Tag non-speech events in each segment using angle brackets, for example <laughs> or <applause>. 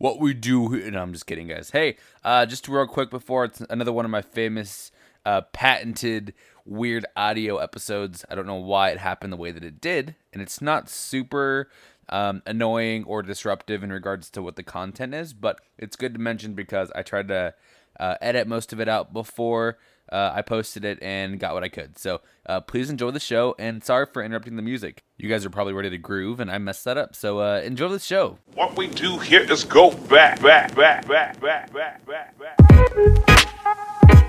what we do. No, I'm just kidding, guys. Hey, uh, just real quick before it's another one of my famous uh, patented weird audio episodes. I don't know why it happened the way that it did, and it's not super um, annoying or disruptive in regards to what the content is, but it's good to mention because I tried to uh, edit most of it out before uh, I posted it and got what I could. So uh, please enjoy the show, and sorry for interrupting the music. You guys are probably ready to groove, and I messed that up. So uh, enjoy the show. What we do here is go back, back, back, back, back, back, back, back.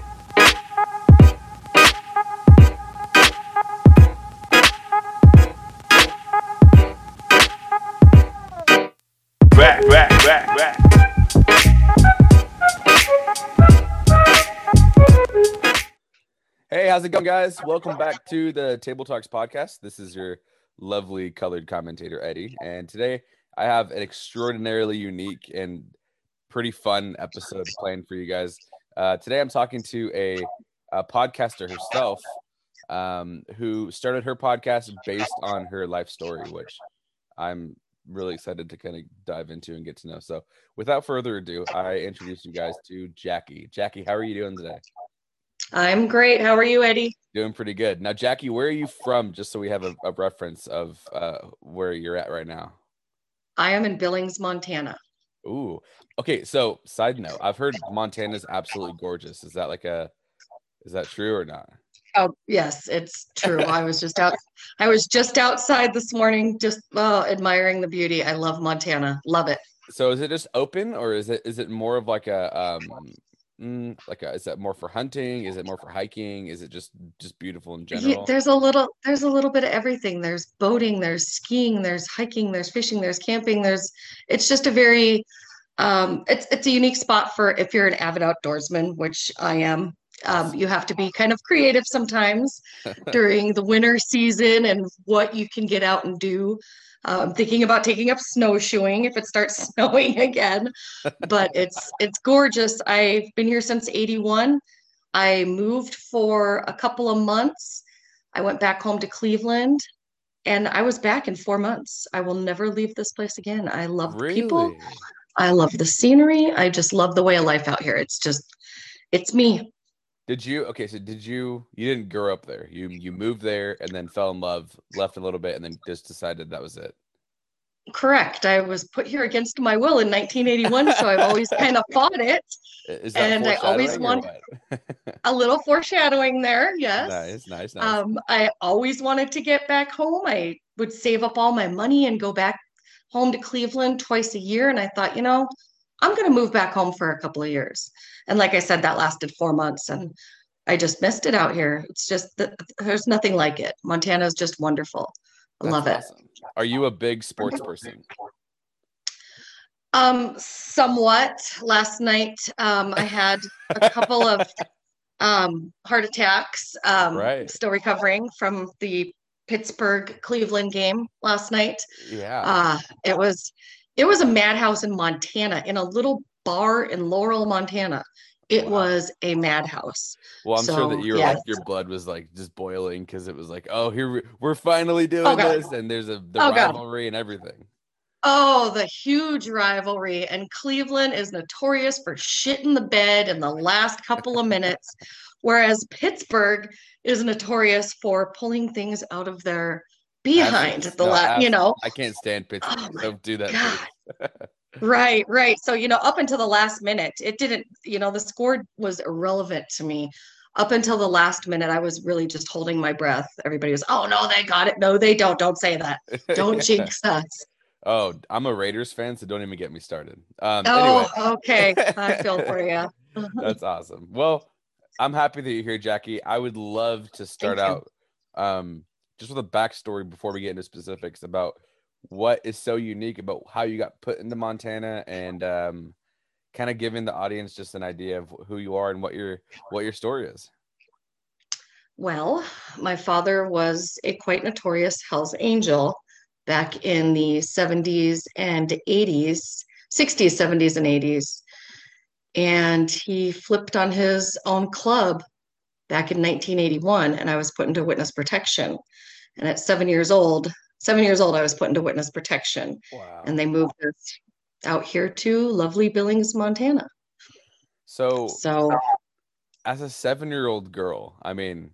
How's it going, guys? Welcome back to the Table Talks podcast. This is your lovely colored commentator, Eddie. And today I have an extraordinarily unique and pretty fun episode planned for you guys. Uh, today I'm talking to a, a podcaster herself um, who started her podcast based on her life story, which I'm really excited to kind of dive into and get to know. So, without further ado, I introduce you guys to Jackie. Jackie, how are you doing today? I'm great. How are you, Eddie? Doing pretty good. Now, Jackie, where are you from? Just so we have a, a reference of uh, where you're at right now. I am in Billings, Montana. Ooh. Okay. So, side note, I've heard Montana's absolutely gorgeous. Is that like a, is that true or not? Oh, yes, it's true. I was just out. I was just outside this morning, just uh, admiring the beauty. I love Montana. Love it. So, is it just open, or is it is it more of like a um, mm, like a, is that more for hunting? Is it more for hiking? Is it just just beautiful in Yeah, general? there's a little. There's a little bit of everything. There's boating. There's skiing. There's hiking. There's fishing. There's camping. There's. It's just a very. Um, it's it's a unique spot for if you're an avid outdoorsman, which I am. Um, you have to be kind of creative sometimes <laughs> during the winter season and what you can get out and do. Uh, I'm thinking about taking up snowshoeing if it starts <laughs> snowing again, but it's it's gorgeous. I've been here since 81. I moved for a couple of months. I went back home to Cleveland and I was back in four months. I will never leave this place again. I love the people. I love the scenery. I just love the way of life out here. It's just, it's me. Did you okay? So did you you didn't grow up there? You you moved there and then fell in love, left a little bit, and then just decided that was it. Correct. I was put here against my will in 1981, so I've always <laughs> kind of fought it. That And I always foreshadowing or want- what? <laughs> A little foreshadowing there, yes. nice, nice, nice. Um, I always wanted to get back home. I would save up all my money and go back home to Cleveland twice a year. And I thought, you know, I'm going to move back home for a couple of years. And like I said, that lasted four months and I just missed it out here. It's just that there's nothing like it. Montana is just wonderful. I That's love it. Are you a big sports person? Um, somewhat. Last night, um, I had a couple of <laughs> um, heart attacks. Um, Right. Still recovering from the Pittsburgh Cleveland game last night. Yeah. Uh, it was it was a madhouse in Montana, in a little bar in Laurel, Montana. It Wow. was a madhouse. well, I'm sure that so, yeah. like your blood was like just boiling because it was like, oh, here we- we're finally doing Oh, this, and there's a the Oh, God. rivalry and everything. Oh, the huge rivalry. And Cleveland is notorious for shitting the bed in the last couple of minutes, whereas Pittsburgh is notorious for pulling things out of their behind at the No, last, you know. I can't stand Pittsburgh. Oh Don't do that. <laughs> Right, right. So, you know, up until the last minute, it didn't, you know, the score was irrelevant to me. Up until the last minute, I was really just holding my breath. Everybody was, oh, no, they got it. No, they don't. Don't say that. Don't <laughs> jinx us. Oh, I'm a Raiders fan, so don't even get me started. Um, Oh, anyway, okay. I <laughs> feel for you. that's awesome. Well, I'm happy that you're here, Jackie. I would love to start Thank out um, just with a backstory before we get into specifics about what is so unique about how you got put into Montana and um, kind of giving the audience just an idea of who you are and what your what your story is. Well, my father was a quite notorious Hells Angel back in the 70s and 80s, 60s, 70s, and 80s. And he flipped on his own club back in 1981, and I was put into witness protection. And at seven years old, seven years old, I was put into witness protection. Wow. And they moved us out here to lovely Billings, Montana. So, So as a seven-year-old girl, I mean,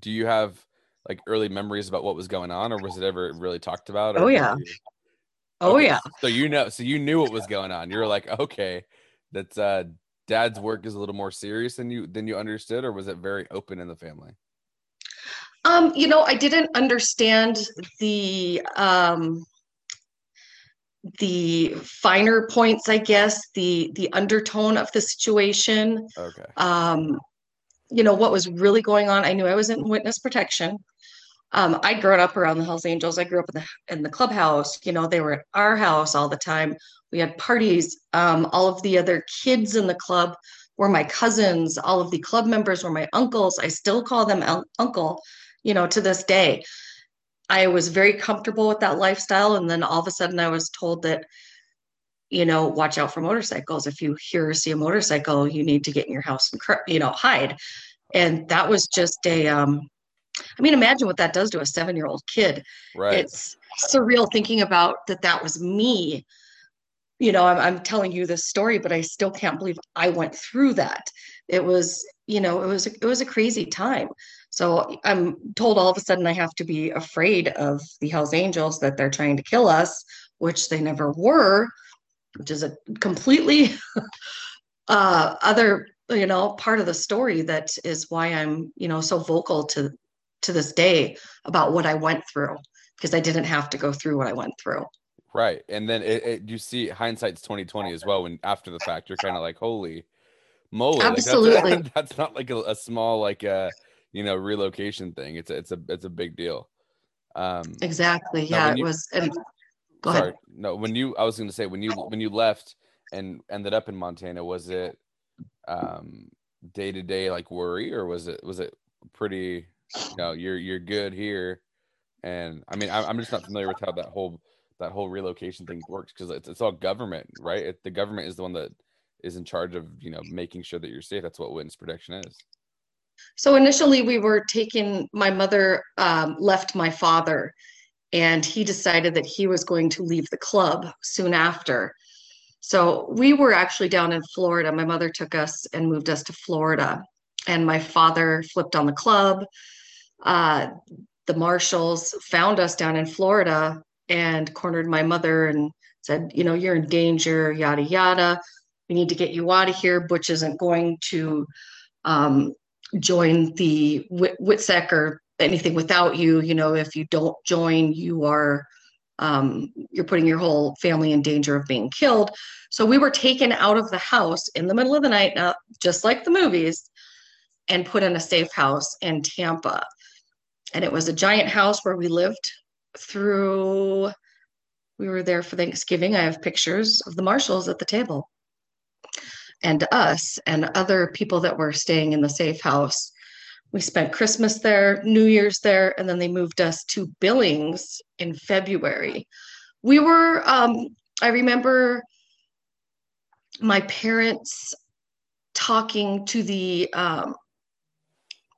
do you have like early memories about what was going on, or was it ever really talked about? Oh, yeah. you- oh Okay, yeah. So you know, so you knew what was going on. You were like, okay, that's uh dad's work is a little more serious than you than you understood, or was it very open in the family? Um, you know, I didn't understand the um the finer points, I guess, the the undertone of the situation. Okay. Um, you know, what was really going on. I knew I was in witness protection. Um, I'd grown up around the Hells Angels. I grew up in the in the clubhouse. You know, they were at our house all the time. We had parties. Um, all of the other kids in the club were my cousins. All of the club members were my uncles. I still call them un- uncle, you know, to this day. I was very comfortable with that lifestyle. And then all of a sudden I was told that, you know, watch out for motorcycles. If you hear or see a motorcycle, you need to get in your house and, you know, hide. And that was just a, um, I mean, imagine what that does to a seven year old kid. Right. It's surreal thinking about that that was me. You know, I'm, I'm telling you this story, but I still can't believe I went through that. It was, you know, it was it was a crazy time. So I'm told all of a sudden I have to be afraid of the Hells Angels that they're trying to kill us, which they never were, which is a completely <laughs> uh, other, you know, part of the story that is why I'm, you know, so vocal to to this day about what I went through because I didn't have to go through what I went through. Right. And then it, it you see hindsight's 2020 as well. When after the fact, you're kind of like, holy moly. like, that's- Absolutely. <laughs> that's, not like a, a small, like uh you know, relocation thing. It's a it's a it's a big deal. Um Exactly. Yeah, it you- was. And go sorry. ahead. No, when you I was gonna say when you when you left and ended up in Montana, was it um day to day like worry or was it was it pretty you know, you're you're good here and I mean I, I'm just not familiar with how that whole that whole relocation thing works because it's, it's all government, right? It, the government is the one that is in charge of you know making sure that you're safe. That's what witness protection is. So initially, we were taking, my mother um, left my father, and he decided that he was going to leave the club soon after. So we were actually down in Florida. My mother took us and moved us to Florida, and my father flipped on the club. Uh, the marshals found us down in Florida and cornered my mother and said, You know, you're in danger, yada, yada. We need to get you out of here. Butch isn't going to um, join the Wit- WITSEC or anything without you. You know, if you don't join, you are um, you're putting your whole family in danger of being killed. So we were taken out of the house in the middle of the night, now just like the movies, and put in a safe house in Tampa. And it was a giant house where we lived through. We were there for Thanksgiving. I have pictures of the marshals at the table and us and other people that were staying in the safe house. We spent Christmas there, New Year's there, and then they moved us to Billings in February. We were, um, I remember my parents talking to the um,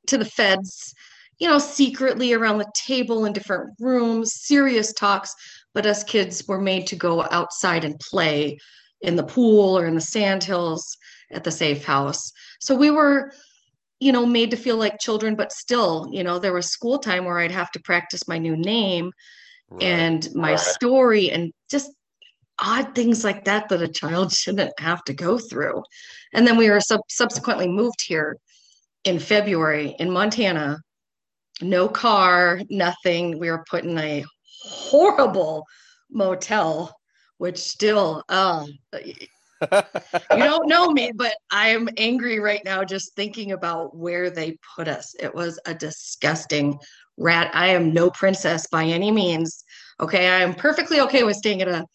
to the feds, you know, secretly around the table in different rooms, serious talks. But us kids were made to go outside and play in the pool or in the sandhills at the safe house. So we were, you know, made to feel like children, but still, you know, there was school time where I'd have to practice my new name Right. and my Right. story and just odd things like that that a child <laughs> shouldn't have to go through. And then we were sub- subsequently moved here in February in Montana. No car, nothing. We were put in a horrible motel, which still, uh, you don't know me, but I am angry right now just thinking about where they put us. It was a disgusting rat. I am no princess by any means. Okay, I am perfectly okay with staying at a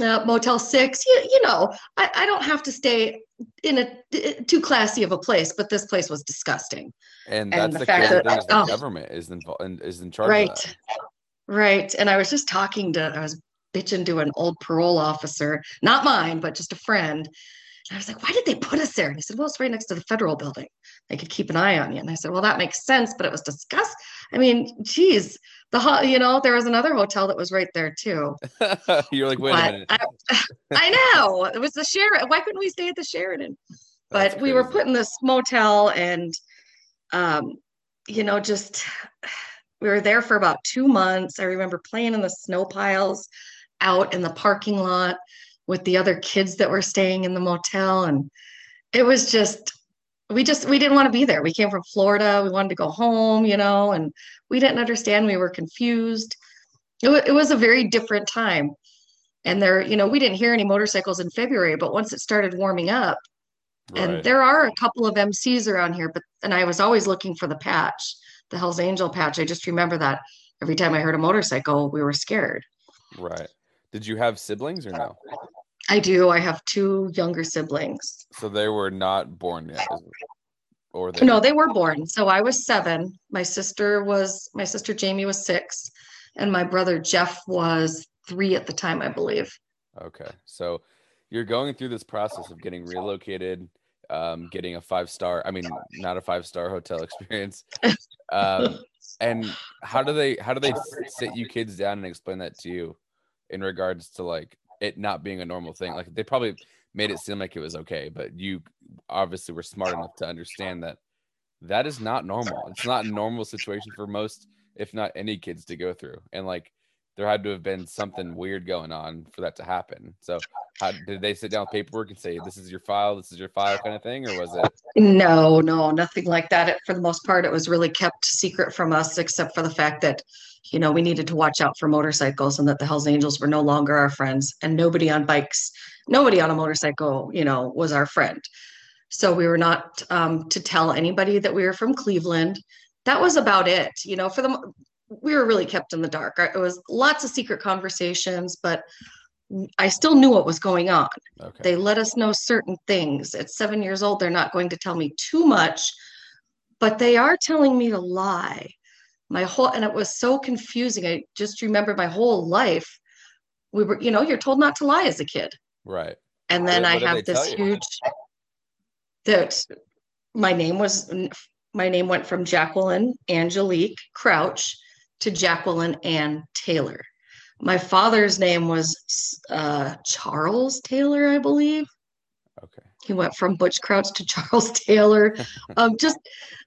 uh, Motel Six. You, you know, I, I don't have to stay in a too classy of a place, but this place was disgusting. and and that's the the, fact that- the oh. government is involved and is in charge of Right. that. Right. And I was just talking to, I was bitching to an old parole officer, not mine, but just a friend. And I was like, why did they put us there? And he said, well, it's right next to the federal building. They could keep an eye on you. And I said, well, that makes sense, but it was disgust. I mean, geez, the ho- you know, there was another hotel that was right there too. <laughs> You're like, wait a minute. I, <laughs> I know it was the Sheraton. Why couldn't we stay at the Sheraton? That's But we were put in this motel and, um, you know, just we were there for about two months. I remember playing in the snow piles out in the parking lot with the other kids that were staying in the motel. And it was just, we just, we didn't want to be there. We came from Florida. We wanted to go home, you know, and we didn't understand. We were confused. It, wa- it was a very different time. And there, you know, we didn't hear any motorcycles in February, but once it started warming up, and there are a couple of MCs around here, but and I was always looking for the patch, the Hell's Angel patch. I just remember that every time I heard a motorcycle, we were scared. Right. Did you have siblings or no? I do. I have two younger siblings. So they were not born yet. Or they No, they were born. So I was seven. My sister was my sister Jamie was six, and my brother Jeff was three at the time, I believe. Okay. So you're going through this process of getting relocated, um, getting a five star, I mean, not a five star hotel <laughs> experience. Um, and how do they how do they sit you kids down and explain that to you in regards to like it not being a normal thing? Like they probably made it seem like it was okay, but you obviously were smart enough to understand that that is not normal. It's not a normal situation for most, if not any kids to go through. And like there had to have been something weird going on for that to happen. So how did they sit down with paperwork and say, This is your file, this is your file kind of thing, or was it No, no, nothing like that. It, for the most part, it was really kept secret from us, except for the fact that, you know, we needed to watch out for motorcycles and that the Hells Angels were no longer our friends and nobody on bikes, nobody on a motorcycle, you know, was our friend. So we were not um, to tell anybody that we were from Cleveland. That was about it. You know, for the, we were really kept in the dark. It was lots of secret conversations, but I still knew what was going on okay? they let us know certain things. At seven years old, they're not going to tell me too much, but they are telling me to lie. My whole, and it was so confusing. I just remember my whole life. We were, you know, you're told not to lie as a kid. right. And then What- I what did have this huge, that my name was, my name went from Jacqueline Angelique Crouch to Jacqueline Ann Taylor. My father's name was uh, Charles Taylor, I believe Okay. he went from Butch Crouch to Charles <laughs> Taylor. <laughs> Um, just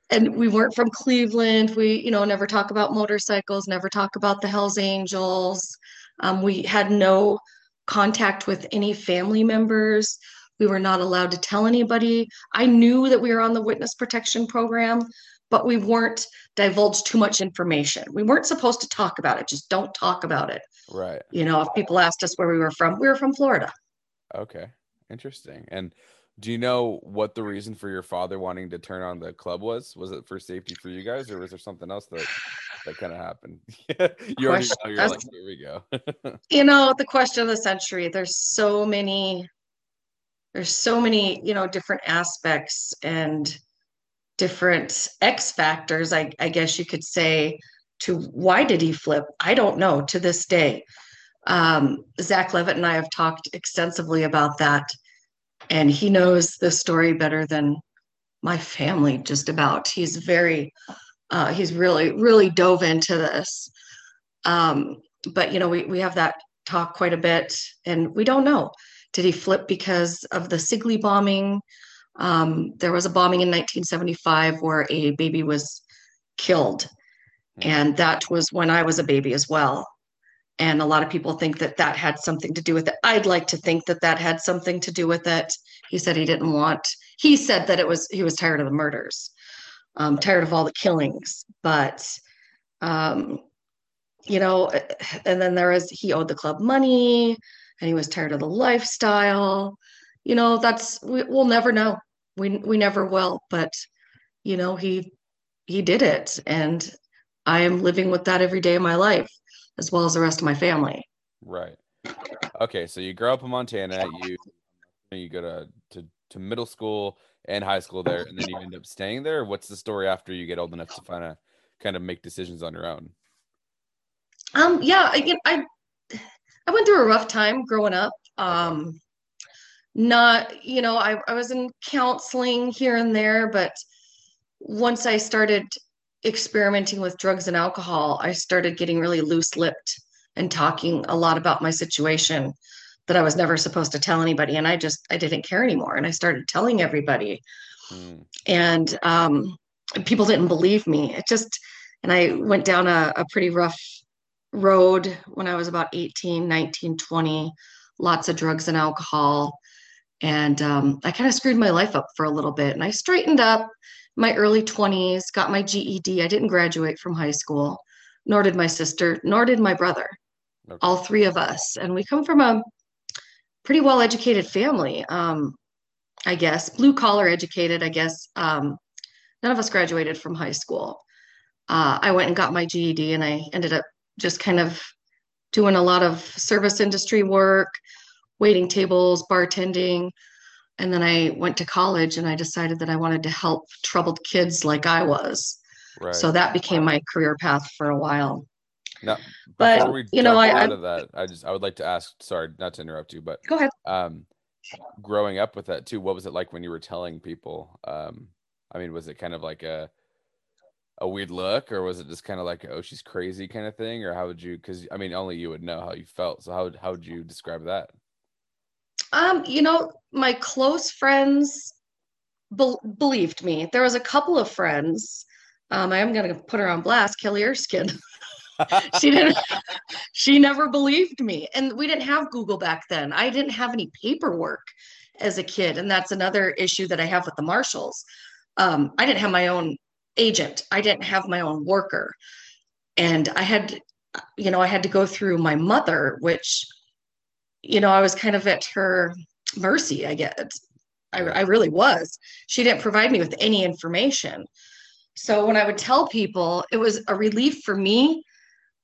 and we weren't from Cleveland. We, you know, never talk about motorcycles, never talk about the Hells Angels. Um, we had no contact with any family members. We were not allowed to tell anybody. I knew that we were on the witness protection program, but we weren't divulged too much information. We weren't supposed to talk about it. Just don't talk about it. Right. You know, if people asked us where we were from, we were from Florida. Okay. Interesting. And do you know what the reason for your father wanting to turn on the club was? Was it for safety for you guys, or was there something else that that kind of happened? <laughs> you already Question- know. You're like, here we go. <laughs> you know the question of the century there's so many there's so many you know different aspects and different x factors I, I guess you could say to why did he flip? I don't know to this day. Um, zach levitt and i have talked extensively about that and he knows the story better than my family just about. He's very uh, he's really really dove into this. Um, but you know we, we have that talk quite a bit and we don't know. Did he flip because of the sigley bombing um, there was a bombing in 1975 where a baby was killed. And that was when i was a baby as well. And a lot of people think that that had something to do with it. I'd like to think that that had something to do with it. He said he didn't want he said that it was he was tired of the murders um, tired of all the killings. But um, you know, and then there is, he owed the club money and he was tired of the lifestyle. You know, that's we, we'll never know. We we never will, but you know, he he did it and I am living with that every day of my life as well as the rest of my family. right. Okay. So you grow up in Montana. You you go to to to middle school and high school there, and then you end up staying there. What's the story after you get old enough to kind of kind of make decisions on your own? Um yeah, I I I went through a rough time growing up. Um not, you know, I, I was in counseling here and there, but once I started experimenting with drugs and alcohol, I started getting really loose lipped and talking a lot about my situation that I was never supposed to tell anybody. And I just, I didn't care anymore. And I started telling everybody. Mm. And um, people didn't believe me. It just, and I went down a, a pretty rough road when I was about 18, 19, 20, lots of drugs and alcohol. And um, I kind of screwed my life up for a little bit. And I straightened up my early 20s, got my GED. I didn't graduate from high school, nor did my sister, nor did my brother, Okay. all three of us. And we come from a pretty well educated family, um, I guess, blue collar educated, I guess. Um, none of us graduated from high school. Uh, I went and got my GED and I ended up just kind of doing a lot of service industry work, waiting tables, bartending. And then I went to college and I decided that I wanted to help troubled kids like I was. Right. So that became my career path for a while. now, but, you know, I- out I- of that, I just I would like to ask. Sorry, not to interrupt you, but Go ahead. um, growing up with that too, what was it like when you were telling people? Um, I mean, was it kind of like a a weird look, or was it just kind of like, oh, she's crazy kind of thing, or how would you? Because I mean, only you would know how you felt. So how would how would you describe that? Um, you know, my close friends bel believed me. There was a couple of friends. Um, I am gonna put her on blast, Kelly Erskine. <laughs> she didn't <laughs> she never believed me and we didn't have google back then i didn't have any paperwork as a kid and that's another issue that i have with the marshals um, i didn't have my own agent i didn't have my own worker and i had you know i had to go through my mother which you know i was kind of at her mercy i guess. I, I really was. She didn't provide me with any information. So when i would tell people it was a relief for me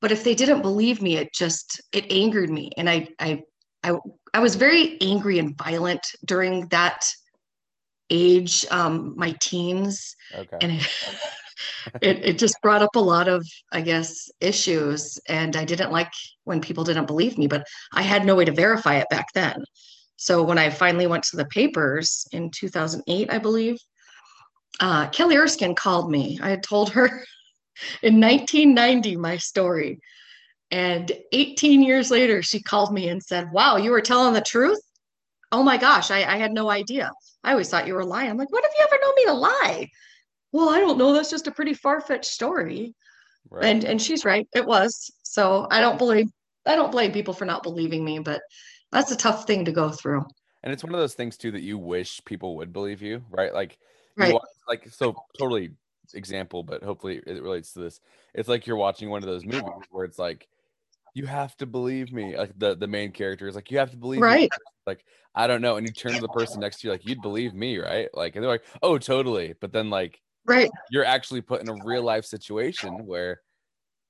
but if they didn't believe me it just it angered me. And i i i, I was very angry and violent during that age um my teens. Okay. and it, <laughs> it it just brought up a lot of i guess issues and i didn't like when people didn't believe me but i had no way to verify it back then. So when i finally went to the papers in 2008 i believe uh, kelly erskine called me. I had told her <laughs> in 1990 my story. And 18 years later she called me and said wow you were telling the truth? Oh my gosh i, I had no idea. I always thought you were lying. I'm like what have you ever known me to lie well i don't know that's just a pretty far-fetched story right. and and she's right it was so i don't believe i don't blame people for not believing me but that's a tough thing to go through And it's one of those things too that you wish people would believe you, right? Like, you Right. wa- like so totally example, but hopefully it relates to this. It's like you're watching one of those movies where it's like, you have to believe me. Like the the main character is like, you have to believe me. right Like I don't know, and you turn to the person next to you like, you'd believe me, right? Like, and they're like, oh, totally. But then like right you're actually put in a real life situation where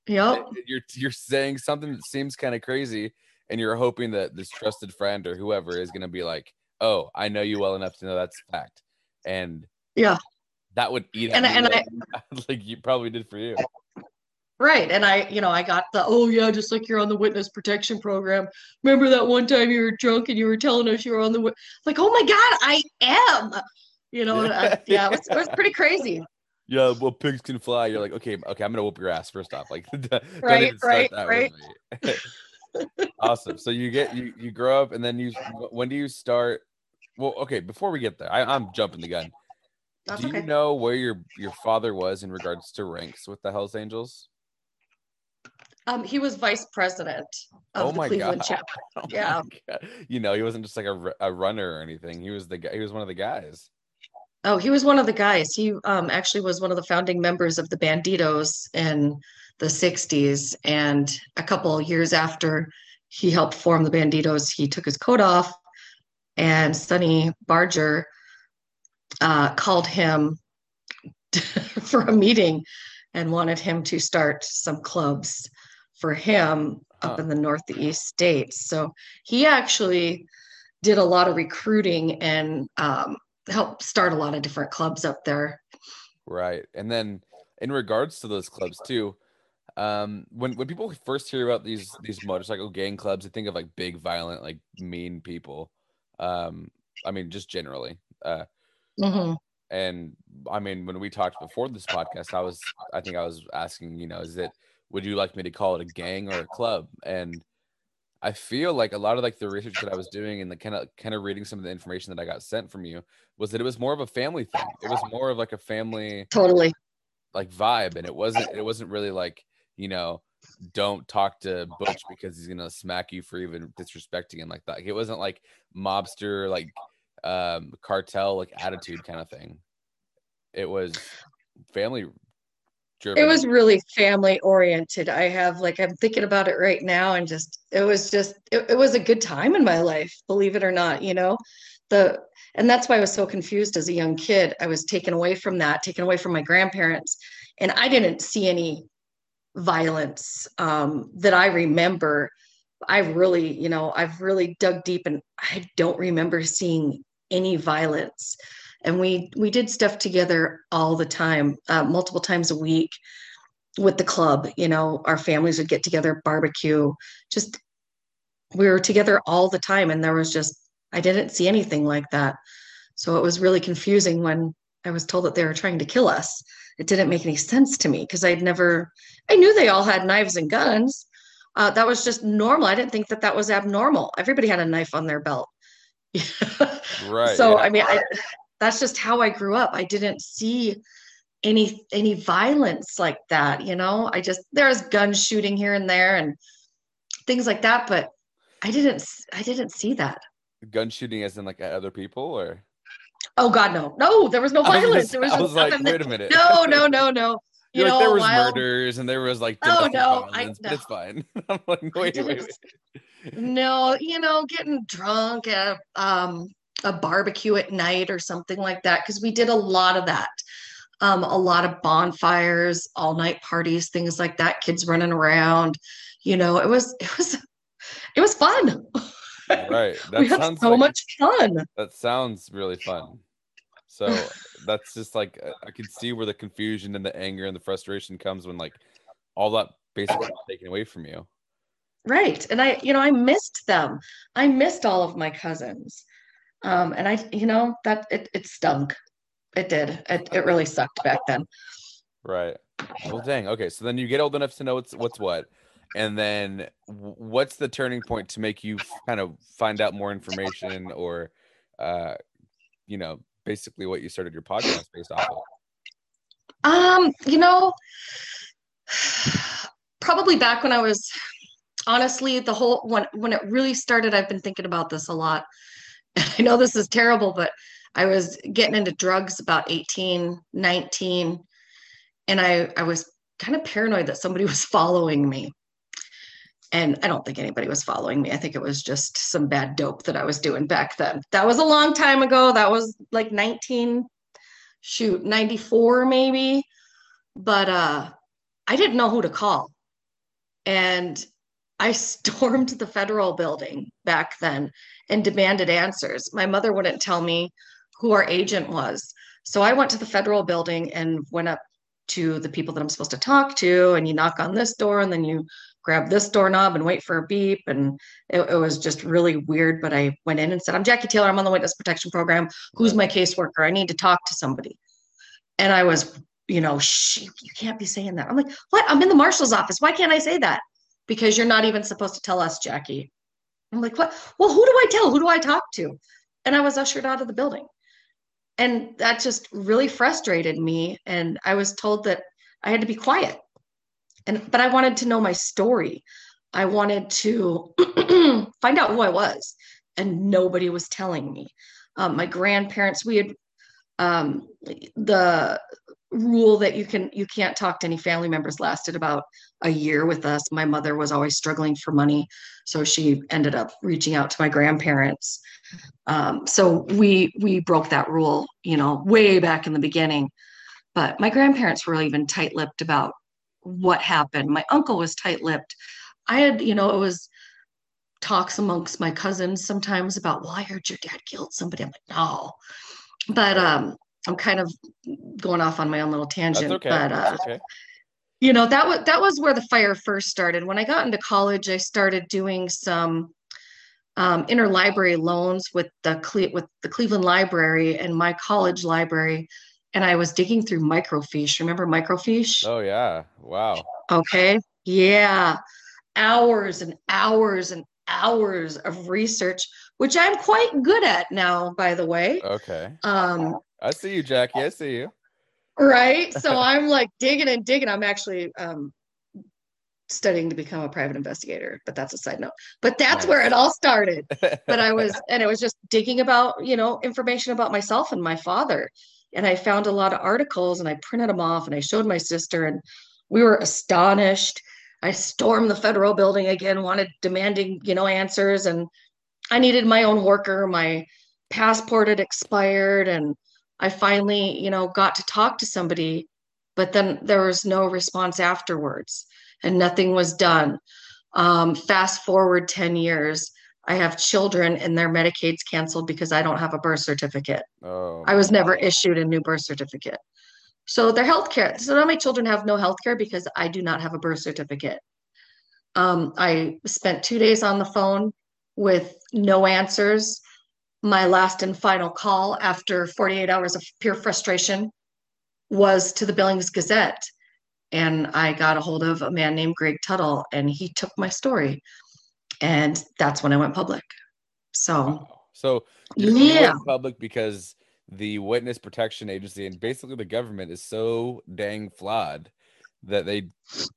yep you're you're saying something that seems kind of crazy and you're hoping that this trusted friend or whoever is going to be like oh i know you well enough to know that's fact and Yeah. that would eat And at I- and <laughs> like, like you probably did for you Right. And I, you know, I got the, oh, yeah, just like you're on the witness protection program. Remember that one time you were drunk and you were telling us you were on the, like, oh my God, I am. You know, and I- yeah, it was, it was pretty crazy. <laughs> yeah well pigs can fly you're like okay okay i'm gonna whoop your ass first off like <laughs> Right, right, right. <laughs> awesome so you get you you grow up and then you when do you start well okay before we get there I, i'm jumping the gun That's do okay. you know where your your father was in regards to ranks with the hells angels Um, he was vice president of Oh the Cleveland God. chapter. Oh Yeah. You know, he wasn't just like a, a runner or anything. He was the guy. He was one of the guys. Oh, he was one of the guys. He um, actually was one of the founding members of the Banditos in the 60s. And a couple years after he helped form the Banditos, he took his coat off, and Sonny Barger uh, called him <laughs> for a meeting and wanted him to start some clubs for him up in the Northeast states. So he actually did a lot of recruiting and um, helped start a lot of different clubs up there. Right. And then in regards to those clubs too, um, when when people first hear about these these motorcycle gang clubs, they think of like big, violent, like mean people. Um, I mean, just generally. Uh, Mhm. and I mean, when we talked before this podcast, I was, I think I was asking, you know, is it, would you like me to call it a gang or a club? And I feel like a lot of like the research that I was doing and the kind of kind of reading some of the information that I got sent from you was that it was more of a family thing. It was more of like a family totally like vibe, and it wasn't it wasn't really like you know don't talk to Butch because he's gonna smack you for even disrespecting him like that. It wasn't like mobster like um cartel like attitude kind of thing. It was family It was really family oriented. I have like I'm thinking about it right now and just it was just it, it was a good time in my life, believe it or not, you know. The and that's why I was so confused as a young kid. I was taken away from that, taken away from my grandparents, and I didn't see any violence um, that I remember. I really, you know, I've really dug deep and I don't remember seeing any violence and we we did stuff together all the time uh, multiple times a week with the club you know our families would get together barbecue just we were together all the time and there was just i didn't see anything like that. So it was really confusing when i was told that they were trying to kill us. It didn't make any sense to me because i'd never i knew they all had knives and guns. Uh, that was just normal. I didn't think that that was abnormal. Everybody had a knife on their belt. <laughs> Right so yeah. i mean I, that's just how I grew up. I didn't see any any violence like that, you know. I just there's gun shooting here and there and things like that, but I didn't I didn't see that. Gun shooting as in like at other people or Oh God, no, no, there was no violence. Was, there was, I was like, wait a minute. No, no, no, no. <laughs> You know, like, there was murders and there was like oh no, I, no. but it's fine. <laughs> I'm like, wait, wait, wait. No, you know, getting drunk at um a barbecue at night or something like that because we did a lot of that. Um, a lot of bonfires all night parties things like that kids running around you know it was it was it was fun. Right. <laughs> That we had so like, much fun. that sounds really fun. So that's just like i can see where the confusion and the anger and the frustration comes when like all that basically taken away from you. Right. And i you know i missed them. I missed all of my cousins um, and I, you know, that it, it stunk. It did. It, it really sucked back then. Right. Well, dang. Okay. So then you get old enough to know what's, what's what. And then what's the turning point to make you kind of find out more information or, uh, you know, basically what you started your podcast based off of? Um, you know, probably back when I was honestly the whole when when it really started, I've been thinking about this a lot. <laughs> I know this is terrible, but I was getting into drugs about 18, 19, and I, I was kind of paranoid that somebody <laughs> was following me. And I don't think anybody was following me. I think it was just some bad dope that I was doing back then. That was a long time ago. That was like 19, shoot, 94 maybe. But uh, I didn't know who to call. And I stormed the federal building back then and demanded answers. My mother wouldn't tell me who our agent was. So I went to the federal building and went up to the people that I'm supposed to talk to. And you knock on this door and then you grab this doorknob and wait for a beep. And it, it was just really weird. But I went in and said, I'm Jackie Taylor. I'm on the witness protection program. Who's my caseworker? I need to talk to somebody. And I was, you know, shh, you can't be saying that. I'm like, what? I'm in the marshal's office. Why can't I say that? Because you're not even supposed to tell us, Jackie. I'm like, what? Well, who do I tell? Who do I talk to? And I was ushered out of the building. And that just really frustrated me. And I was told that I had to be quiet. And but I wanted to know my story. I wanted to <clears throat> find out who I was. And nobody was telling me. Um, my grandparents, we had um, the rule that you can you can't talk to any family members lasted about a year with us. My mother was always struggling for money so she ended up reaching out to my grandparents. Um, so we we broke that rule you know way back in the beginning. But my grandparents were even tight-lipped about what happened. My uncle was tight-lipped. I had you know it was talks amongst my cousins sometimes about well i heard your dad killed? Somebody i'm like no. But um I'm kind of going off on my own little tangent, okay. but uh, okay. you know that was that was where the fire first started. When I got into college, I started doing some um, interlibrary loans with the Cle- with the Cleveland Library and my college library, and I was digging through microfiche. Remember microfiche? Oh yeah. Wow. Okay. Yeah. Hours and hours and hours of research, which I'm quite good at now, by the way. Okay. Um, I see you, Jackie. I see you. right. So <laughs> I'm like digging and digging. I'm actually um studying to become a private investigator, but that's a side note. But that's where it all started. <laughs> But I was, and it was just digging about, you know, information about myself and my father. And I found a lot of articles and I printed them off and I showed my sister, and we were astonished. I stormed the federal building again, wanted demanding, you know, answers. And I needed my own worker. My passport had expired. And I finally, you know, got to talk to somebody, but then there was no response afterwards and nothing was done. Um, fast forward 10 years, I have children and their Medicaid's canceled because I don't have a birth certificate. oh. I was never issued a new birth certificate. So their health care, so now my children have no health care because I do not have a birth certificate. Um, I spent two days on the phone with no answers. My last and final call after 48 hours of pure frustration was to the Billings Gazette. And I got a hold of a man named Greg Tuttle, and he took my story. And that's when I went public. So, So yeah. went public because the Witness Protection Agency and basically the government is so dang flawed that they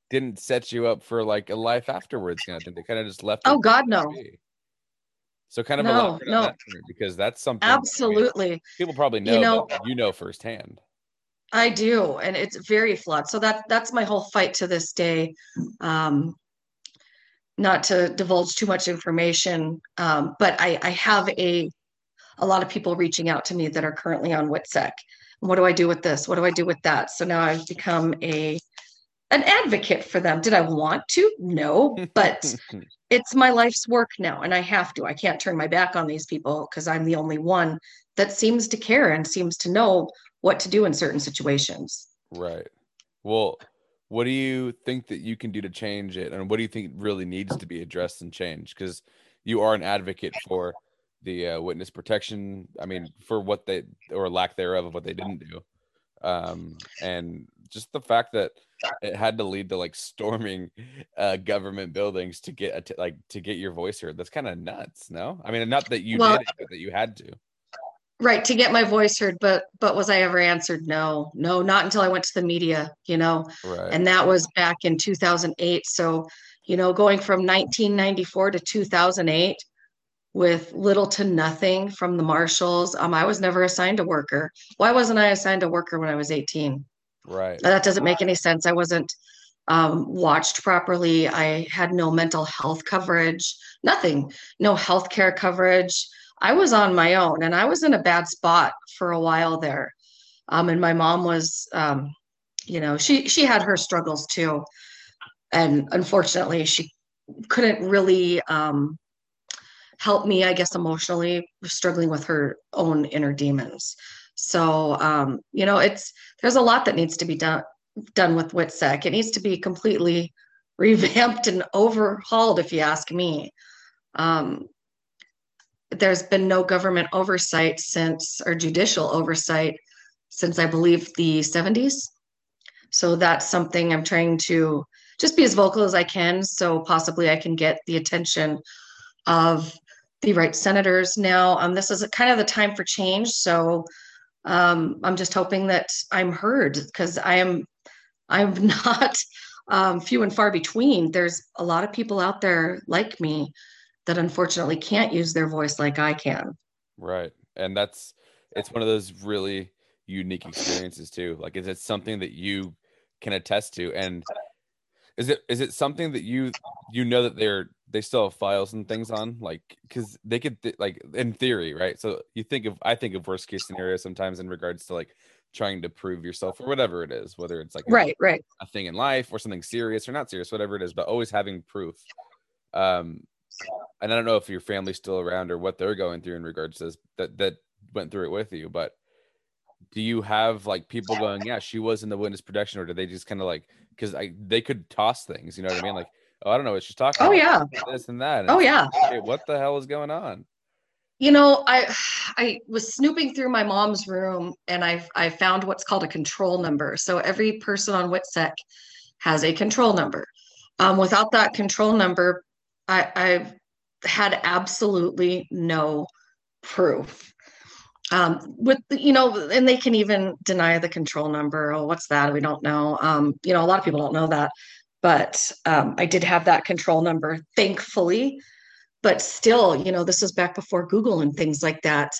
didn't set you up for like a life afterwards kind of thing. They kind of just left. Oh, God, no. be. So kind of No, no. that because that's something I mean, absolutely. people probably know, You know- but you know firsthand. I do, and it's very flawed. So that that's my whole fight to this day. Um, not to divulge too much information, um, but I, I have a a lot of people reaching out to me that are currently on WITSEC. What do I do with this? What do I do with that? So now I've become a an advocate for them. Did I want to? No, but <laughs> it's my life's work now, and I have to. I can't turn my back on these people because I'm the only one that seems to care and seems to know what to do in certain situations. Right. Well, what do you think that you can do to change it, and what do you think really needs to be addressed and changed? Because you are an advocate for the uh, witness protection. I mean, for what they or lack thereof of what they didn't do, um, and just the fact that it had to lead to like storming uh, government buildings to get a t- like to get your voice heard. That's kind of nuts. No, I mean, not that you Well- did it, but that you had to. Right, to get my voice heard, but but was I ever answered? No, no, not until I went to the media, you know, Right. and that was back in 2008. So, you know, going from 1994 to 2008 with little to nothing from the marshals, um, I was never assigned a worker. Why wasn't I assigned a worker when I was 18? Right. That doesn't make any sense. I wasn't um, watched properly. I had no mental health coverage, nothing, no health care coverage. I was on my own and I was in a bad spot for a while there. Um, and my mom was, um, you know, she she had her struggles too. And unfortunately, she couldn't really um, help me, I guess, emotionally, struggling with her own inner demons. So, um, you know, it's there's a lot that needs to be done done with WITSEC. It needs to be completely <laughs> revamped and overhauled, if you ask me. Um, there's been no government oversight since, or judicial oversight since I believe the 70s. So that's something I'm trying to just be as vocal as I can, so possibly I can get the attention of the right senators now. Um, this is kind of the time for change, so um, I'm just hoping that I'm heard because I am I'm <laughs> not um, few and far between. There's a lot of people out there like me that unfortunately can't use their voice like I can. Right. And that's it's one of those really unique experiences too. Like is it something that you can attest to and is it is it something that you you know that they're they still have files and things on like cuz they could th- like in theory, right? So you think of I think of worst case scenario sometimes in regards to like trying to prove yourself or whatever it is, whether it's like a- Right, right. a thing in life or something serious or not serious, whatever it is, but always having proof. Um, and I don't know if your family's still around or what they're going through in regards to this that that went through it with you, but do you have like people going, yeah, she was in the witness protection, or do they just kind of like because I they could toss things, you know what I mean? Like oh, I don't know what she's talking Oh, yeah. This and that. And Oh, yeah. like, "Okay, what the hell is going on? You know, I I was snooping through my mom's room and I I found what's called a control number. So every person on WITSEC has a control number. Um, without that control number, I I've had absolutely no proof. Um, with you know, and they can even deny the control number. Oh, what's that? We don't know. Um, you know, a lot of people don't know that, but um, I did have that control number, thankfully but still, you know, this was back before Google and things like that.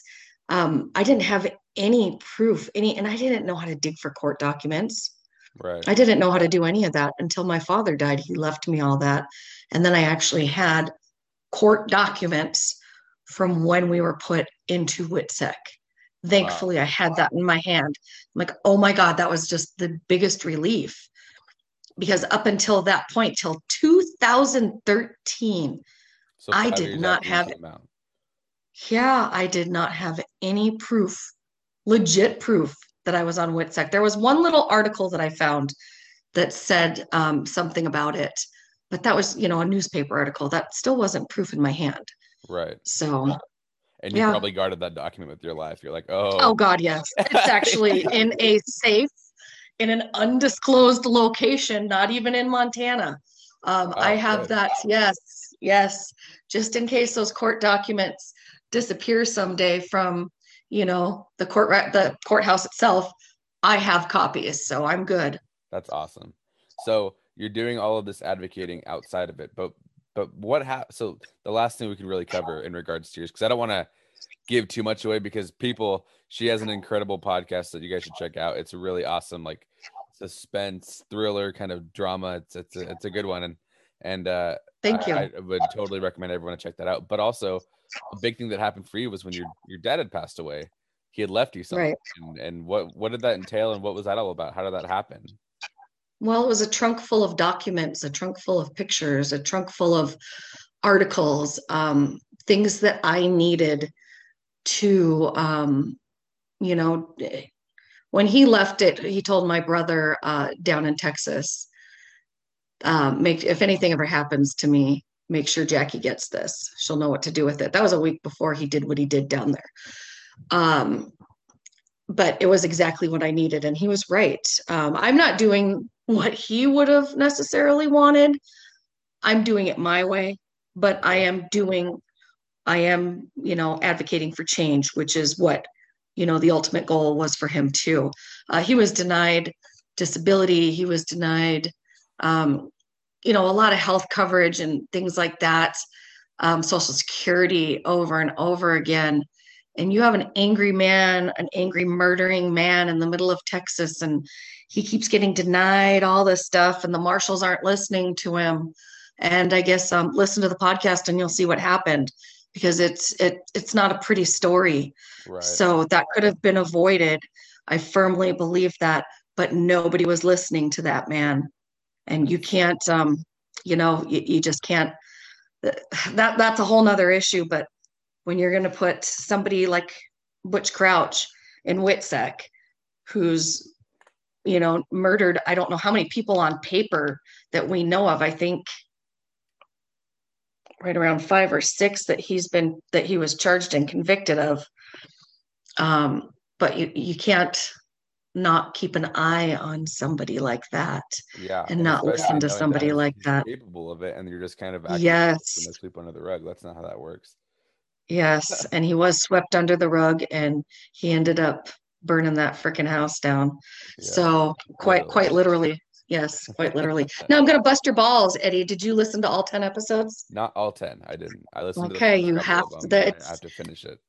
Um, I didn't have any proof, any, and I didn't know how to dig for court documents. Right. I didn't know how to do any of that until my father died. He left me all that. And then I actually had court documents from when we were put into WITSEC. Thankfully, I had that in my hand. I'm like, oh my God, that was just the biggest relief. Because up until that point, till 2013, So I did not have- out. Yeah, I did not have any proof, legit proof that I was on WITSEC. There was one little article that I found that said um, something about it, but that was, you know, a newspaper article. That still wasn't proof in my hand. Right. So, And you Yeah. probably guarded that document with your life. You're like, oh, oh God, yes. It's actually <laughs> in a safe in an undisclosed location, not even in Montana. Um, I have good. that, yes, yes, just in case those court documents disappear someday from, you know, the court, the courthouse itself. I have copies, so I'm good. That's awesome. So you're doing all of this advocating outside of it, but but what hap So the last thing we can really cover in regards to yours, because I don't want to give too much away, because people, she has an incredible podcast that you guys should check out. It's a really awesome, like suspense thriller kind of drama. It's it's a, it's a good one, and and uh, Thank I, you. I would totally recommend everyone to check that out. But also, a big thing that happened for you was when your your dad had passed away. He had left you something, Right. and, and what what did that entail, and what was that all about? How did that happen? Well, it was a trunk full of documents, a trunk full of pictures, a trunk full of articles, um, things that I needed to, um, you know, when he left it, he told my brother uh, down in Texas, um, make if anything ever happens to me, make sure Jackie gets this. She'll know what to do with it. That was a week before he did what he did down there. Um, but it was exactly what I needed, and he was right. Um, I'm not doing what he would have necessarily wanted. I'm doing it my way, but I am doing, I am, you know, advocating for change, which is what, you know, the ultimate goal was for him too. Uh, he was denied disability. He was denied, um, you know, a lot of health coverage and things like that, um, Social Security over and over again. And you have an angry man, an angry murdering man in the middle of Texas, and he keeps getting denied all this stuff, and the marshals aren't listening to him. And I guess um, listen to the podcast, and you'll see what happened because it's it it's not a pretty story. Right. So that could have been avoided. I firmly believe that, but nobody was listening to that man. And you can't, um, you know, you, you just can't. That that's a whole nother issue. But when you're going to put somebody like Butch Crouch in Witsec, who's, you know, murdered, I don't know how many people on paper that we know of. I think right around five or six that he's been that he was charged and convicted of. Um, but you you can't not keep an eye on somebody like that. yeah, and not listen to somebody like that. capable of it, and you're just kind of Yes. gonna sweep under the rug. That's not how that works. Yes, <laughs> and he was swept under the rug and he ended up burning that freaking house down. Yeah, So quite quite literally. Yes, <laughs> quite literally. Now I'm gonna bust your balls, Eddie. Did you listen to all 10 episodes? Not all ten. I didn't. I listened. Okay, to the you have to- and I have to finish it.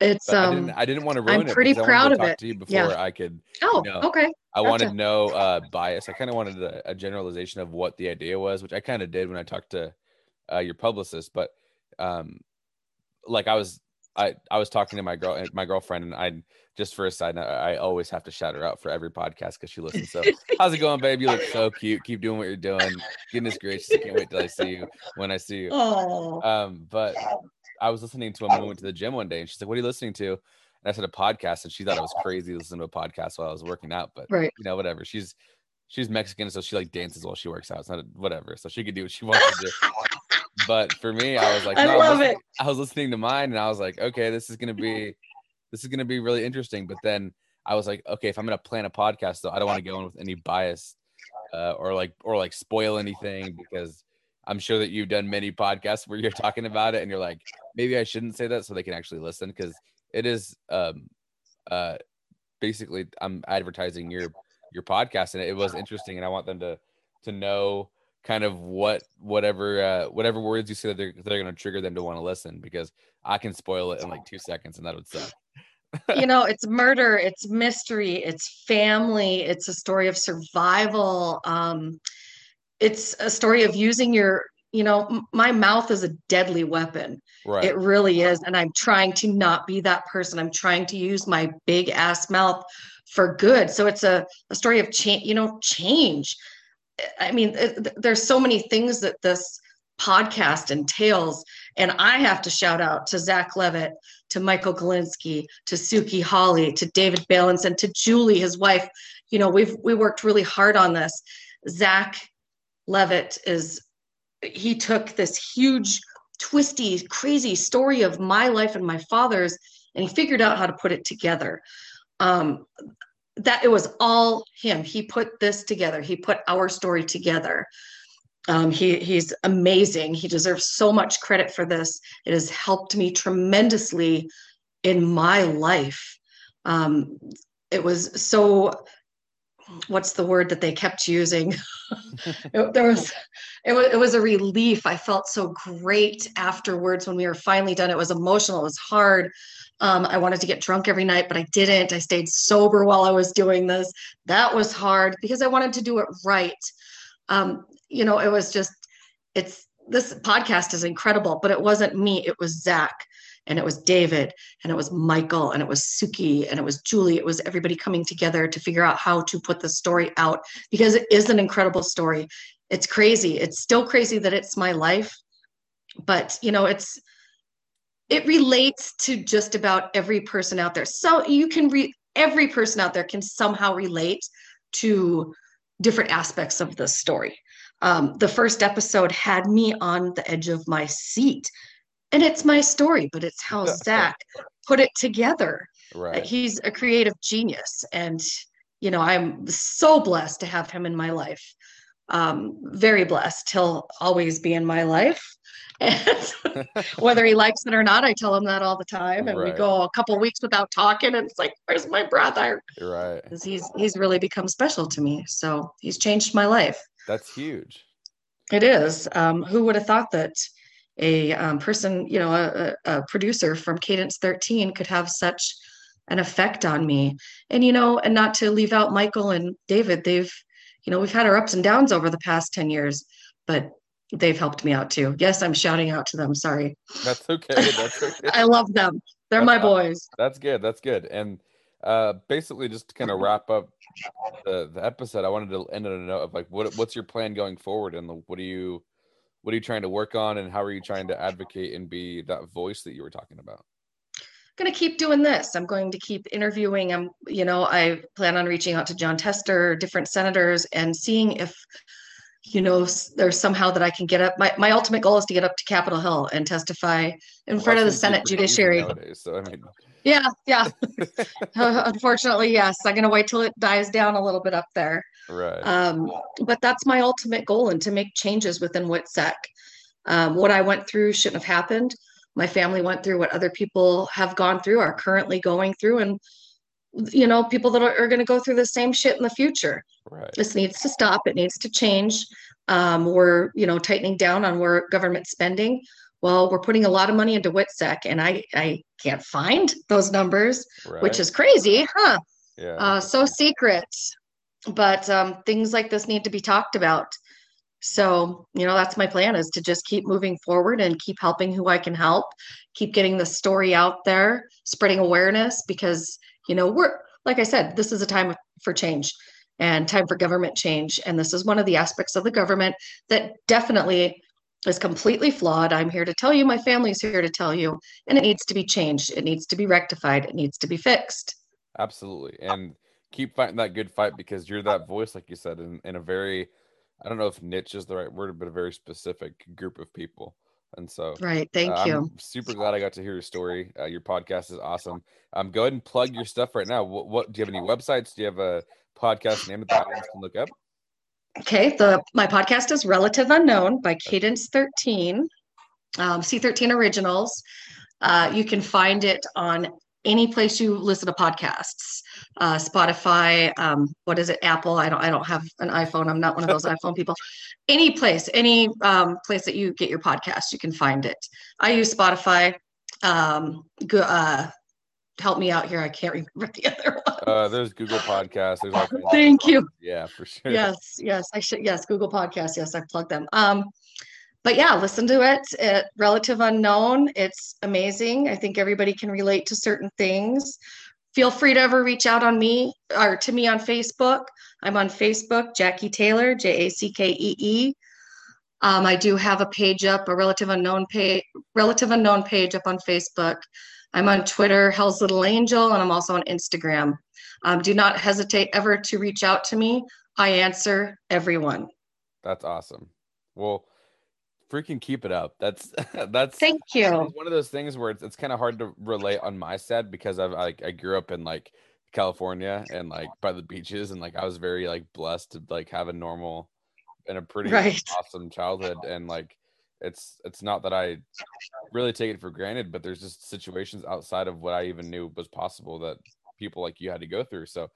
It's But I um didn't. I didn't want to ruin it. pretty I proud to of it. To you before Yeah. I could. oh know, okay. I wanted no uh, bias. I kind of wanted a, a generalization of what the idea was, which I kind of did when I talked to uh, your publicist. But um, like I was, I I was talking to my girl, my girlfriend, and I just for a side note, I always have to shout her out for every podcast because she listens. So how's it going, babe? You look so cute. Keep doing what you're doing. Goodness gracious, I can't wait till I see you when I see you. Um, but I was listening to him when we went to the gym one day, and she's like, "What are you listening to?" And I said a podcast, and she thought I was crazy listening to a podcast while I was working out. But right. you know, whatever. She's she's Mexican, so she like dances while she works out. It's not a, whatever, so she could do what she wants to do. But for me, I was like, I no, love listen- it. I was listening to mine, and I was like, okay, this is gonna be, this is gonna be really interesting. But then I was like, okay, if I'm gonna plan a podcast, though, I don't want to go in with any bias, uh, or like or like spoil anything because I'm sure that you've done many podcasts where you're talking about it, and you're like, maybe I shouldn't say that so they can actually listen because it is, um, uh, basically I'm advertising your your podcast, and it was interesting, and I want them to to know kind of what whatever uh whatever words you say that they're they're gonna trigger them to want to listen because I can spoil it in like two seconds and that would suck. you <laughs> know, it's murder, it's mystery, it's family, it's a story of survival. Um, it's a story of using your, you know, my mouth is a deadly weapon. Right. It really is. And I'm trying to not be that person. I'm trying to use my big ass mouth for good. So it's a, a story of change, you know, change. I mean, it- there's so many things that this podcast entails. And I have to shout out to Zach Levitt, to Michael Galinsky, to Suki Hawley, to David Balance, and to Julie, his wife. You know, we've we worked really hard on this. Zach Levitt is he took this huge, twisty, crazy story of my life and my father's, and he figured out how to put it together. Um, that it was all him. He put this together. He put our story together. Um, he he's amazing. He deserves so much credit for this. It has helped me tremendously in my life. Um, it was so. What's the word that they kept using? <laughs> it, there was, it was, it was a relief. I felt so great afterwards when we were finally done. It was emotional. It was hard. Um, I wanted to get drunk every night, but I didn't. I stayed sober while I was doing this. That was hard because I wanted to do it right. Um, you know, it was just, it's this podcast is incredible, but it wasn't me. It was Zach and it was David and it was Michael and it was Suki and it was Julie. It was everybody coming together to figure out how to put the story out because it is an incredible story. It's crazy. It's still crazy that it's my life, but you know, it's, it relates to just about every person out there. So you can read every person out there can somehow relate to different aspects of the story. Um, the first episode had me on the edge of my seat, and it's my story, but it's how <laughs> Zach put it together. right. He's a creative genius, and you know I'm so blessed to have him in my life. Um, very blessed. He'll always be in my life. <laughs> And whether he likes it or not, I tell him that all the time. And we go a couple weeks without talking, and it's like, "Where's my brother?" right. 'Cause he's he's really become special to me. So he's changed my life. That's huge. It is. Um, who would have thought that a um, person, you know, a, a a producer from Cadence 13 could have such an effect on me? And, you know, and not to leave out Michael and David, they've, you know, we've had our ups and downs over the past 10 years, but they've helped me out too. Yes, I'm shouting out to them. Sorry. That's okay. That's okay. <laughs> I love them. They're my That's aw- boys. That's good. That's good. And uh basically just to kind of wrap up the the episode, I wanted to end on a note of like what what's your plan going forward and the, what are you what are you trying to work on and how are you trying to advocate and be that voice that you were talking about? going to keep doing this. I'm going to keep interviewing. I'm, you know, I plan on reaching out to Jon Tester, different senators, and seeing if, you know, there's somehow that I can get up. My, my ultimate goal is to get up to Capitol Hill and testify in front of the Well, that seems to be Senate Judiciary. nowadays, so I mean Yeah, yeah. <laughs> <laughs> Unfortunately, yes. I'm going to wait till it dies down a little bit up there. right. Um, but that's my ultimate goal and to make changes within WITSEC. Um, what I went through shouldn't have happened. My family went through what other people have gone through, are currently going through, and you know, people that are, are going to go through the same shit in the future. right. This needs to stop. It needs to change. Um, we're, you know, tightening down on where government spending. Well, we're putting a lot of money into WITSEC, and I I can't find those numbers, Right. which is crazy, huh? yeah. uh, so secret. But um, things like this need to be talked about. So, you know, that's my plan is to just keep moving forward and keep helping who I can help, keep getting the story out there, spreading awareness because, you know, we're, like I said, this is a time for change and time for government change. And this is one of the aspects of the government that definitely is completely flawed. I'm here to tell you, my family's here to tell you, and it needs to be changed. It needs to be rectified. It needs to be fixed. Absolutely. And keep fighting that good fight because you're that voice, like you said, in, in a very, I don't know if niche is the right word, but a very specific group of people. And so, Right. Thank uh, you. I'm super glad I got to hear your story. Uh, your podcast is awesome. Um, go ahead and plug your stuff right now. What, what do you have any websites? Do you have a podcast name that the audience can look up? Okay, the my podcast is Relative Unknown by Cadence 13, um, C13 Originals. Uh, you can find it on any place you listen to podcasts, uh, Spotify. Um, what is it? Apple. I don't. I don't have an iPhone. I'm not one of those <laughs> iPhone people. Any place, any um, place that you get your podcast, you can find it. I use Spotify. Um, go, uh, help me out here. I can't remember <laughs> the other one. Uh, there's Google Podcasts. There's of Thank you. Yeah, for sure. yes yes i should yes google podcast yes i plugged them um but yeah listen to it. It relative unknown it's amazing. I think everybody can relate to certain things. Feel free to ever reach out on me or to me on facebook. I'm on facebook jackie taylor j-a-c-k-e-e um, i do have a page up a relative unknown page relative unknown page up on facebook. I'm on twitter hell's little angel and i'm also on instagram. Um, do not hesitate ever to reach out to me. I answer everyone. That's awesome. Well, freaking keep it up. That's <laughs> that's Thank you. one of those things where it's, it's kind of hard to relate on my side because I've like I grew up in like California and like by the beaches and like I was very like blessed to like have a normal and a pretty Right. awesome childhood and like it's it's not that I really take it for granted but there's just situations outside of what I even knew was possible that people like you had to go through so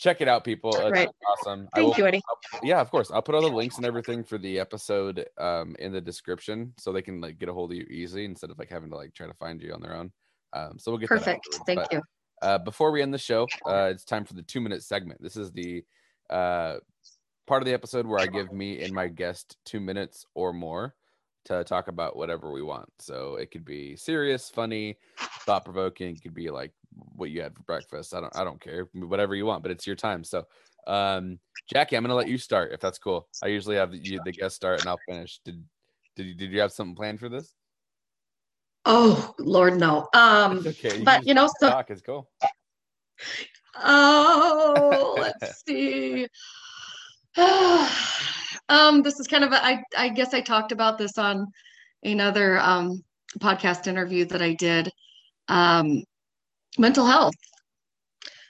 check it out people it's Right. awesome I will Thank you, Eddie. yeah, of course. I'll put all the links and everything for the episode um in the description so they can like get a hold of you easy instead of like having to like try to find you on their own. Um so we'll get Perfect. Thank But, you. Uh before we end the show, uh it's time for the 2 minute segment. This is the uh part of the episode where I give me and my guest 2 minutes or more to talk about whatever we want. So it could be serious, funny, thought provoking, it could be like what you had for breakfast. I don't I don't care. Whatever you want, but it's your time. So um Jackie, I'm gonna let you start if that's cool. I usually have the, you, the guest start and I'll finish. Did did you did you have something planned for this? Oh Lord, no. Um, It's okay. can but you know, so talk. It's cool. oh, <laughs> let's see. <sighs> um, this is kind of a, I I guess I talked about this on another um podcast interview that I did. Um, mental health.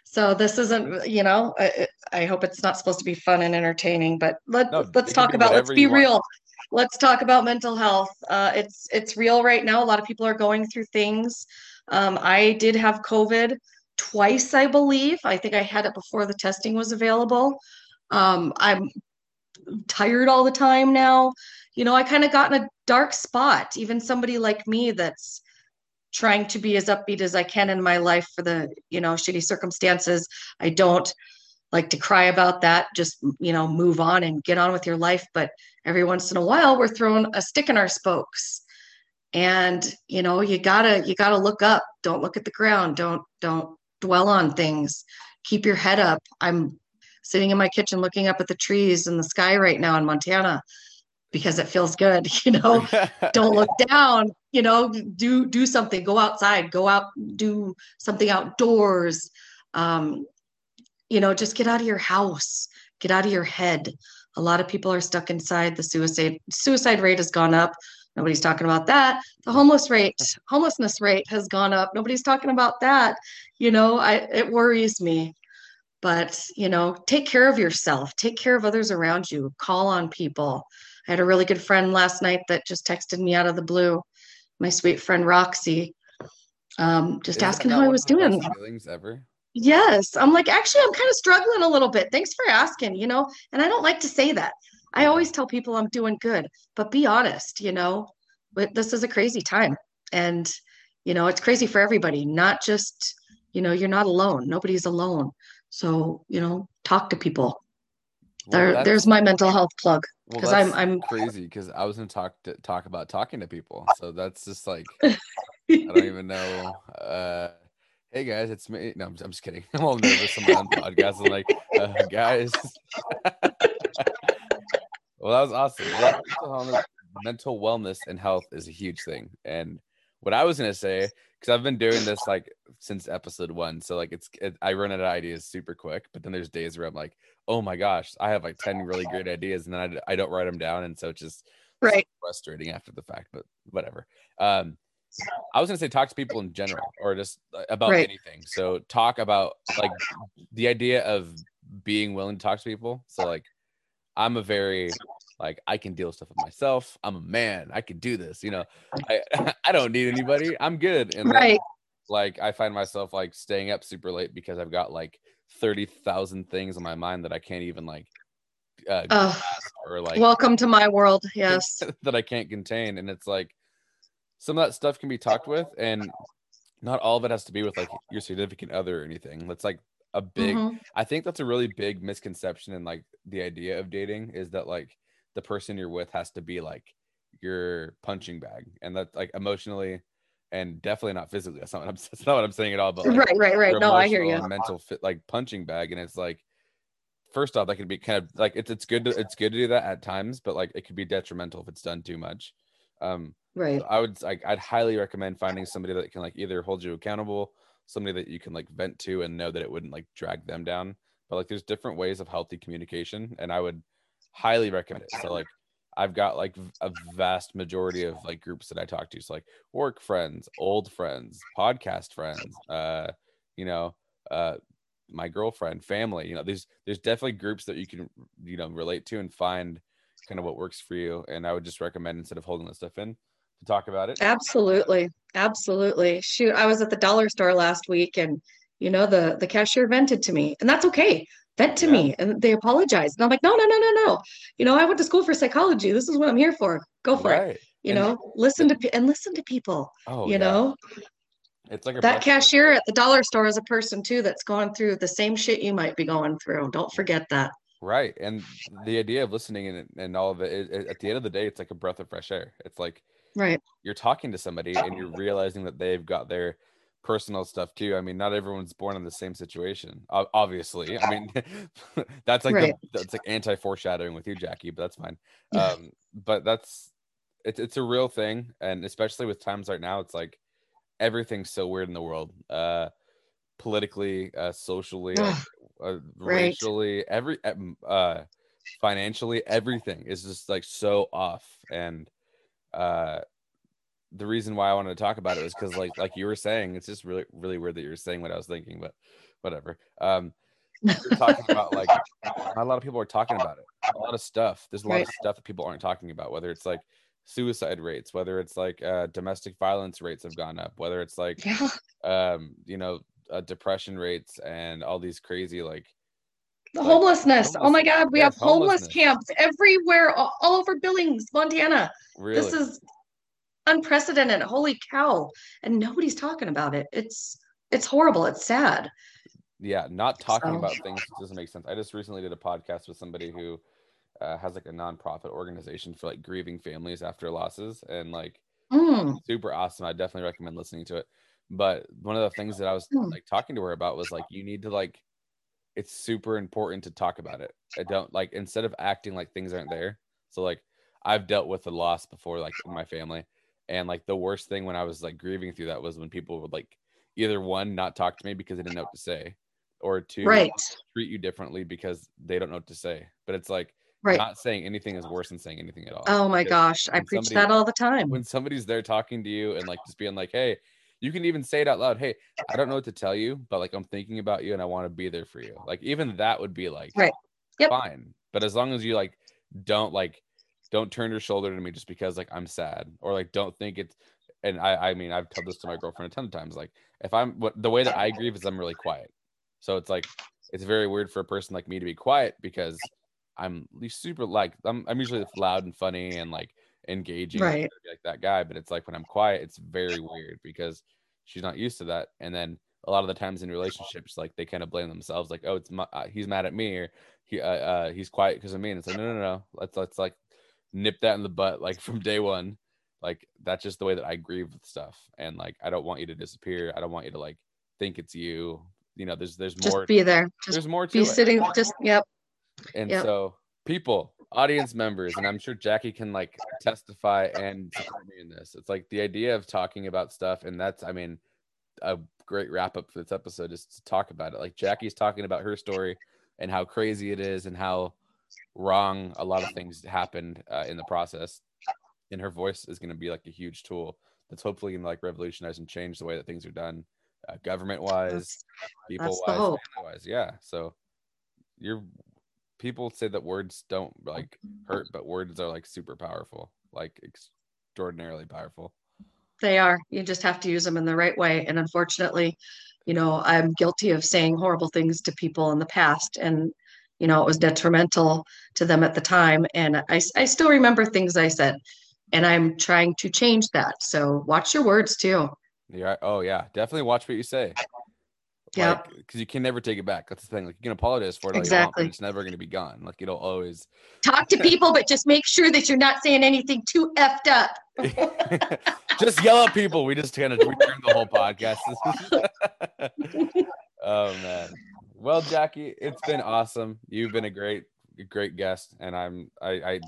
So this isn't, you know, I, I hope it's not supposed to be fun and entertaining, but let no, let's talk about let's be you want. real. Let's talk about mental health. Uh, it's it's real right now. A lot of people are going through things. Um, I did have COVID twice, I believe. I think I had it before the testing was available. Um, I'm tired all the time now. You know, I kind of got in a dark spot. Even somebody like me that's trying to be as upbeat as I can in my life for the, you know, shitty circumstances. I don't like to cry about that. Just, you know, move on and get on with your life. But every once in a while, we're throwing a stick in our spokes. And, you know, you gotta, you gotta look up. Don't look at the ground. Don't, don't dwell on things. Keep your head up. I'm sitting in my kitchen looking up at the trees and the sky right now in Montana because it feels good, <laughs> you know <laughs> don't look down you know do do something go outside go out do something outdoors. Um you know just get out of your house get out of your head. A lot of people are stuck inside. The suicide suicide rate has gone up. Nobody's talking about that. The homeless rate homelessness rate has gone up. Nobody's talking about that. You know i it worries me. But you know take care of yourself. Take care of others around you. Call on people. I had a really good friend last night that just texted me out of the blue. My sweet friend Roxy, um, just Isn't asking how I was of the best doing. Feelings ever. Yes, I'm like, actually, I'm kind of struggling a little bit. Thanks for asking, you know, and I don't like to say that. I always tell people I'm doing good, but be honest, you know, but this is a crazy time. And, you know, it's crazy for everybody, not just, you know, you're not alone. Nobody's alone. So, you know, talk to people. Well, There, there's my mental health plug. Well, 'cause I'm- I'm- crazy because I was gonna talk to talk about talking to people. So that's just like <laughs> I don't even know. Uh, hey guys, it's me. No, I'm, I'm just kidding. <laughs> I'm all nervous on my own podcast. I'm like, uh, guys. <laughs> well, that was awesome. Mental wellness and health is a huge thing. And what I was gonna say, because I've been doing this like since episode one. So like it's it, I run out of ideas super quick, but then there's days where I'm like, oh my gosh, I have like ten really great ideas, and then I, I don't write them down, and so it's just Right. frustrating after the fact. But whatever. Um, I was gonna say talk to people in general, or just uh, about Right. anything. So talk about like the idea of being willing to talk to people. So like I'm a very like I can deal with stuff with myself. I'm a man. I can do this. You know, <laughs> I <laughs> I don't need anybody. I'm good. And then, Right. like I find myself like staying up super late because I've got like thirty thousand things on my mind that I can't even like uh, Oh, or like welcome to my world. <laughs> Yes. that I can't contain. And it's like some of that stuff can be talked with, and not all of it has to be with like your significant other or anything. That's like a big Mhm. I think that's a really big misconception in like the idea of dating is that like the person you're with has to be like your punching bag and that's like emotionally and definitely not physically. That's not what I'm <laughs> that's not what I'm saying at all. But like, Right, right, right. No, I hear you. mental fit like punching bag and it's like first off that can be kind of like it's it's good to it's good to do that at times but like it could be detrimental if it's done too much um Right. so i would like i'd highly recommend finding somebody that can like either hold you accountable somebody that you can like vent to and know that it wouldn't like drag them down but like there's different ways of healthy communication and i would highly recommend it. So like i've got like a vast majority of like groups that i talk to. So like work friends old friends podcast friends uh you know uh my girlfriend family you know there's there's definitely groups that you can you know relate to and find kind of what works for you. And i would just recommend instead of holding this stuff in to talk about it. Absolutely. Absolutely. Shoot, I was at the dollar store last week and you know the the cashier vented to me. And that's okay. Vent to Yeah. me. And they apologized. And I'm like, "No, no, no, no, no. You know, I went to school for psychology. This is what I'm here for. Go for it." You And- know, listen to and listen to people, oh you yeah. know. it's like a That cashier at the dollar store is a person too that's going through the same shit you might be going through. Don't forget that. right and the idea of listening and, and all of it, it, it- at the end of the day it's like a breath of fresh air it's like Right. you're talking to somebody and you're realizing that they've got their personal stuff too. I mean, not everyone's born in the same situation. Obviously, I mean, <laughs> that's like Right. the, that's like anti foreshadowing with you, Jackie, but that's fine. Um, but that's it's it's a real thing, and especially with times right now, it's like everything's so weird in the world. Uh, politically, uh, socially, <sighs> uh, Right. racially, every uh, financially, everything is just like so off, and uh the reason why I wanted to talk about it was because like like you were saying, it's just really really weird that you're saying what I was thinking, but whatever. Um you're talking about like <laughs> not a lot of people are talking about it. A lot of stuff. There's a lot of stuff that people aren't talking about, whether it's like suicide rates, whether it's like uh domestic violence rates have gone up, whether it's like Yeah. um, you know, uh, depression rates and all these crazy like The Like, homelessness. Oh my. God, we Yes, have homeless camps everywhere, all, all over Billings, Montana. really This is unprecedented. Holy cow. And nobody's talking about it. It's it's horrible. It's sad. yeah not talking So- about things doesn't make sense i just recently did a podcast with somebody who uh, has like a nonprofit organization for like grieving families after losses and like Mm, super awesome i definitely recommend listening to it but one of the things that i was Hmm. like talking to her about was like you need to like it's super important to talk about it i don't like instead of acting like things aren't there so like i've dealt with a loss before like in my family and like the worst thing when i was like grieving through that was when people would like either one not talk to me because they didn't know what to say or two right. treat you differently because they don't know what to say but it's like Right. not saying anything is worse than saying anything at all Oh my because gosh. I preach somebody- that all the time. when somebody's there talking to you and like just being like, hey, you can even say it out loud. Hey, I don't know what to tell you, but like I'm thinking about you and I want to be there for you. Like even that would be like Right. Yep. fine. But as long as you like don't like don't turn your shoulder to me just because like I'm sad or like don't think it's and I I mean I've told this to my girlfriend a ton of times. Like if I'm what the way that I grieve is I'm really quiet. So it's like it's very weird for a person like me to be quiet because I'm super like I'm I'm usually loud and funny and like engaging Right. like that guy but it's like when i'm quiet it's very weird because she's not used to that and then a lot of the times in relationships like they kind of blame themselves like oh it's my, uh, he's mad at me or he uh, uh he's quiet because of me and it's like no no no let's let's like nip that in the butt like from day one like that's just the way that i grieve with stuff and like i don't want you to disappear i don't want you to like think it's you you know there's there's Just more be there. Just there's more to be it sitting. Just yep. and Yep. so people, audience members, and I'm sure Jackie can like testify and support me in this. It's like the idea of talking about stuff, and that's I mean, a great wrap up for this episode is to talk about it. Like Jackie's talking about her story and how crazy it is and how wrong a lot of things happened uh, in the process. And her voice is going to be like a huge tool that's hopefully going to like revolutionize and change the way that things are done, uh, government wise, people wise, wise. Yeah. So you're people say that words don't like hurt, but words are like super powerful, like extraordinarily powerful. They are. You just have to use them in the right way. And unfortunately, you know, I'm guilty of saying horrible things to people in the past. And, you know, it was detrimental to them at the time. And I, I still remember things I said. And I'm trying to change that. So watch your words too. Yeah. Oh, yeah. Definitely watch what you say. Yeah. Because you can never take it back. That's the thing. Like you can apologize for it. all you want, Exactly. it's never going to be gone. Like it'll always. Talk to people, but just make sure that you're not saying anything too effed up. <laughs> just yell at people. We just kind of we turned the whole podcast. <laughs> <laughs> oh man. Well, Jackie, it's been awesome. You've been a great, great guest, and I'm I, I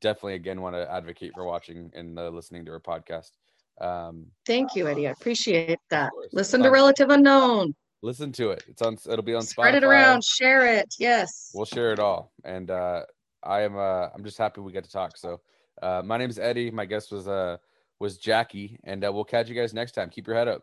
definitely again want to advocate for watching and uh, listening to our podcast. Um, Thank you, Eddie. I appreciate that. Listen to Um, Relative Unknown. listen to it. It's on. It'll be on Spread it around. Share it. Yes. We'll share it all. And uh, I am. Uh, I'm just happy we get to talk. So, uh, my name is Eddie. My guest was uh was Jackie, and uh, we'll catch you guys next time. Keep your head up.